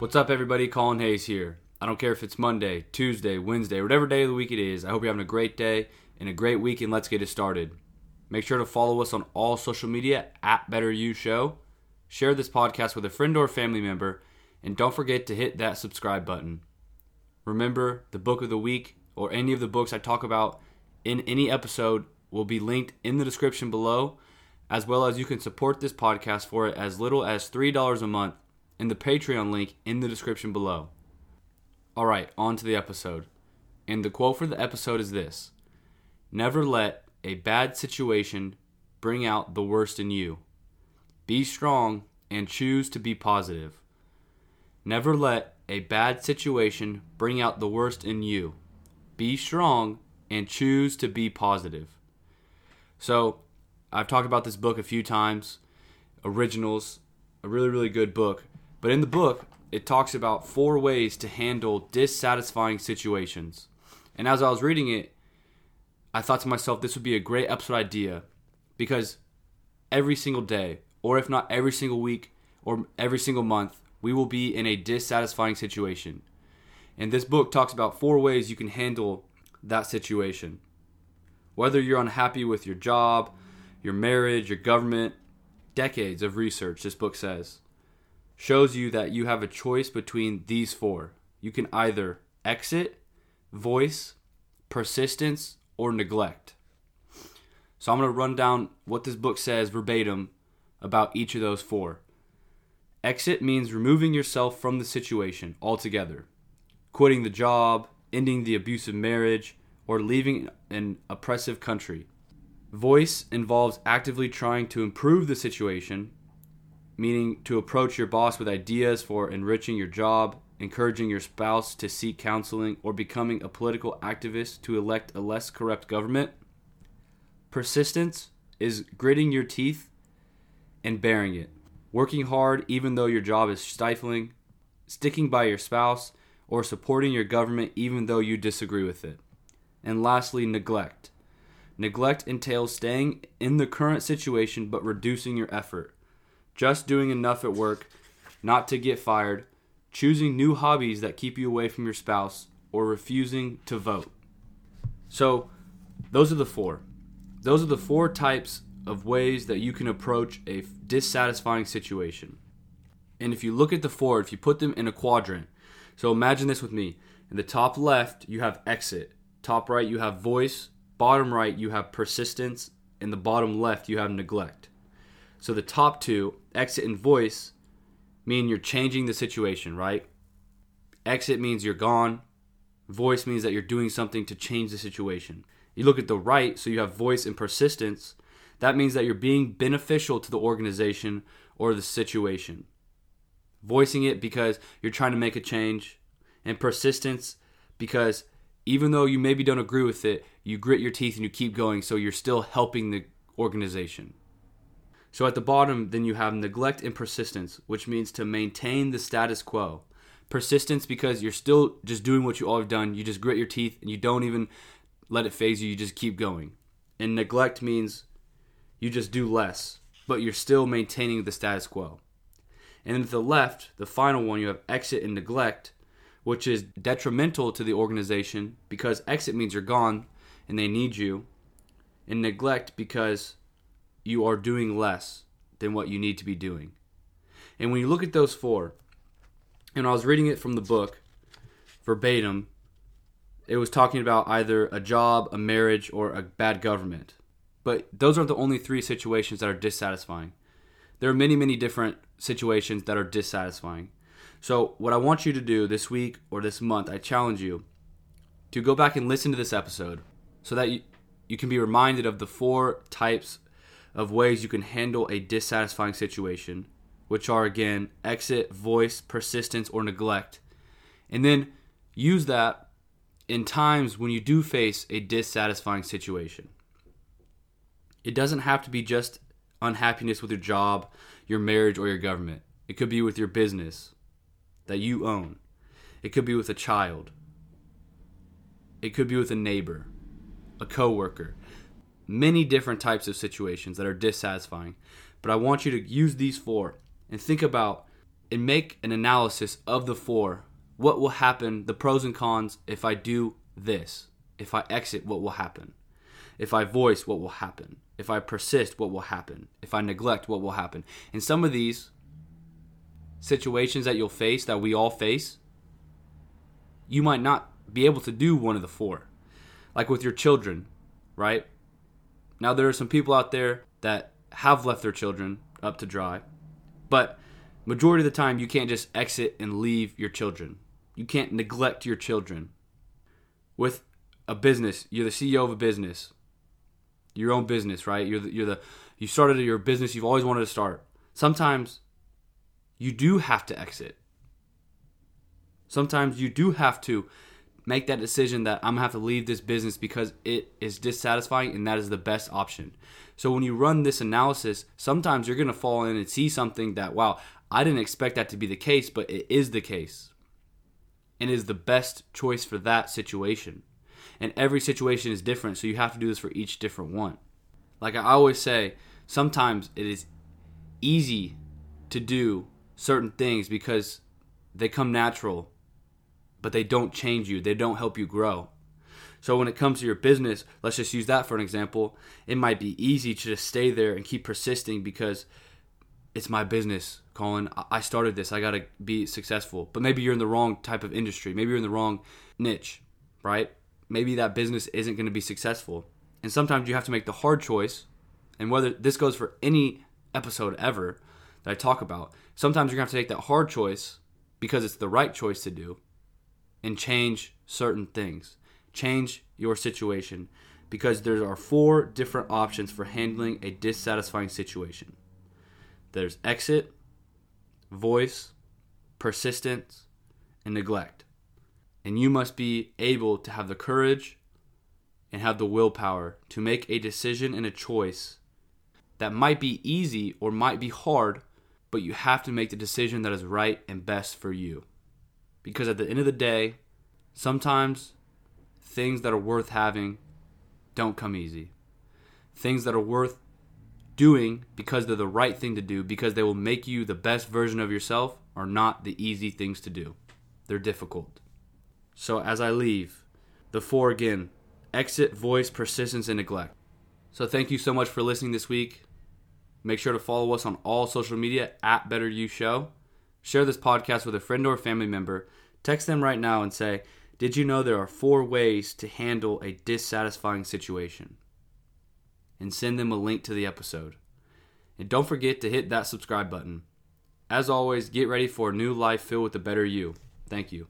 What's up, everybody? Colin Hayes here. I don't care if it's Monday, Tuesday, Wednesday, whatever day of the week it is. I hope you're having a great day and a great week, and let's get it started. Make sure to follow us on all social media at Better You Show. Share this podcast with a friend or family member, and don't forget to hit that subscribe button. Remember, the book of the week or any of the books I talk about in any episode will be linked in the description below, as well as you can support this podcast for it as little as $3 a month in the Patreon link in the description below. All right, on to the episode. And the quote for the episode is this Never let a bad situation bring out the worst in you. Be strong and choose to be positive. Never let a bad situation bring out the worst in you. Be strong and choose to be positive. So, I've talked about this book a few times. Originals, a really, really good book. But in the book, it talks about four ways to handle dissatisfying situations. And as I was reading it, I thought to myself, this would be a great episode idea because every single day, or if not every single week, or every single month, we will be in a dissatisfying situation. And this book talks about four ways you can handle that situation. Whether you're unhappy with your job, your marriage, your government, decades of research, this book says, shows you that you have a choice between these four. You can either exit, voice, persistence, or neglect. So I'm going to run down what this book says verbatim about each of those four. Exit means removing yourself from the situation altogether, quitting the job, ending the abusive marriage, or leaving an oppressive country. Voice involves actively trying to improve the situation, meaning to approach your boss with ideas for enriching your job, encouraging your spouse to seek counseling, or becoming a political activist to elect a less corrupt government. Persistence is gritting your teeth and bearing it, working hard even though your job is stifling, sticking by your spouse, or supporting your government even though you disagree with it. And lastly, neglect. Neglect entails staying in the current situation but reducing your effort, just doing enough at work not to get fired, choosing new hobbies that keep you away from your spouse, or refusing to vote. So, those are the four. Those are the four types of ways that you can approach a dissatisfying situation. And if you look at the four, if you put them in a quadrant, so imagine this with me. In the top left, you have exit. Top right, you have voice. Bottom right, you have persistence. In the bottom left, you have neglect. So the top two, exit and voice, mean you're changing the situation, right? Exit means you're gone. Voice means that you're doing something to change the situation. You look at the right, so you have voice and persistence. That means that you're being beneficial to the organization or the situation. Voicing it because you're trying to make a change, and persistence because even though you maybe don't agree with it, you grit your teeth and you keep going, so you're still helping the organization. So at the bottom, then you have neglect and persistence, which means to maintain the status quo. Persistence because you're still just doing what you all have done. You just grit your teeth and you don't even let it phase you. You just keep going. And neglect means you just do less, but you're still maintaining the status quo. And then to the left, the final one, you have exit and neglect, which is detrimental to the organization because exit means you're gone and they need you, and neglect because you are doing less than what you need to be doing. And when you look at those four, and I was reading it from the book verbatim, it was talking about either a job, a marriage, or a bad government. But those are the only three situations that are dissatisfying. There are many, many different situations that are dissatisfying. So, what I want you to do this week or this month, I challenge you to go back and listen to this episode so that you, you can be reminded of the four types of ways you can handle a dissatisfying situation, which are again exit, voice, persistence, or neglect. And then use that in times when you do face a dissatisfying situation. It doesn't have to be just unhappiness with your job, your marriage, or your government. It could be with your business that you own. It could be with a child. It could be with a neighbor, a coworker. Many different types of situations that are dissatisfying. But I want you to use these four and think about and make an analysis of the four. What will happen, the pros and cons if I do this? If I exit, what will happen? If I voice, what will happen? If I persist, what will happen? If I neglect, what will happen? And some of these situations that you'll face, that we all face, you might not be able to do one of the four. Like with your children, right? Now, there are some people out there that have left their children up to dry, but majority of the time, you can't just exit and leave your children. You can't neglect your children. With a business, you're the CEO of a business, your own business, right? You're the, you're the you started your business you've always wanted to start. Sometimes you do have to exit. Sometimes you do have to make that decision that I'm gonna have to leave this business because it is dissatisfying and that is the best option. So when you run this analysis, sometimes you're gonna fall in and see something that, wow, I didn't expect that to be the case, but it is the case. And is the best choice for that situation. And every situation is different, so you have to do this for each different one. Like I always say, sometimes it is easy to do certain things because they come natural, but they don't change you, they don't help you grow. So when it comes to your business, let's just use that for an example. It might be easy to just stay there and keep persisting because it's my business, Colin. I started this. I got to be successful. But maybe you're in the wrong type of industry. Maybe you're in the wrong niche, right? Maybe that business isn't going to be successful. And sometimes you have to make the hard choice. And whether this goes for any episode ever that I talk about, sometimes you're going to have to take that hard choice because it's the right choice to do and change certain things. Change your situation because there are four different options for handling a dissatisfying situation there's exit, voice, persistence, and neglect. And you must be able to have the courage and have the willpower to make a decision and a choice that might be easy or might be hard, but you have to make the decision that is right and best for you. Because at the end of the day, sometimes things that are worth having don't come easy. Things that are worth doing because they're the right thing to do, because they will make you the best version of yourself, are not the easy things to do. They're difficult. So as I leave, the four again exit, voice, persistence, and neglect. So thank you so much for listening this week. Make sure to follow us on all social media at Better You Show. Share this podcast with a friend or family member. Text them right now and say, Did you know there are four ways to handle a dissatisfying situation? And send them a link to the episode. And don't forget to hit that subscribe button. As always, get ready for a new life filled with a better you. Thank you.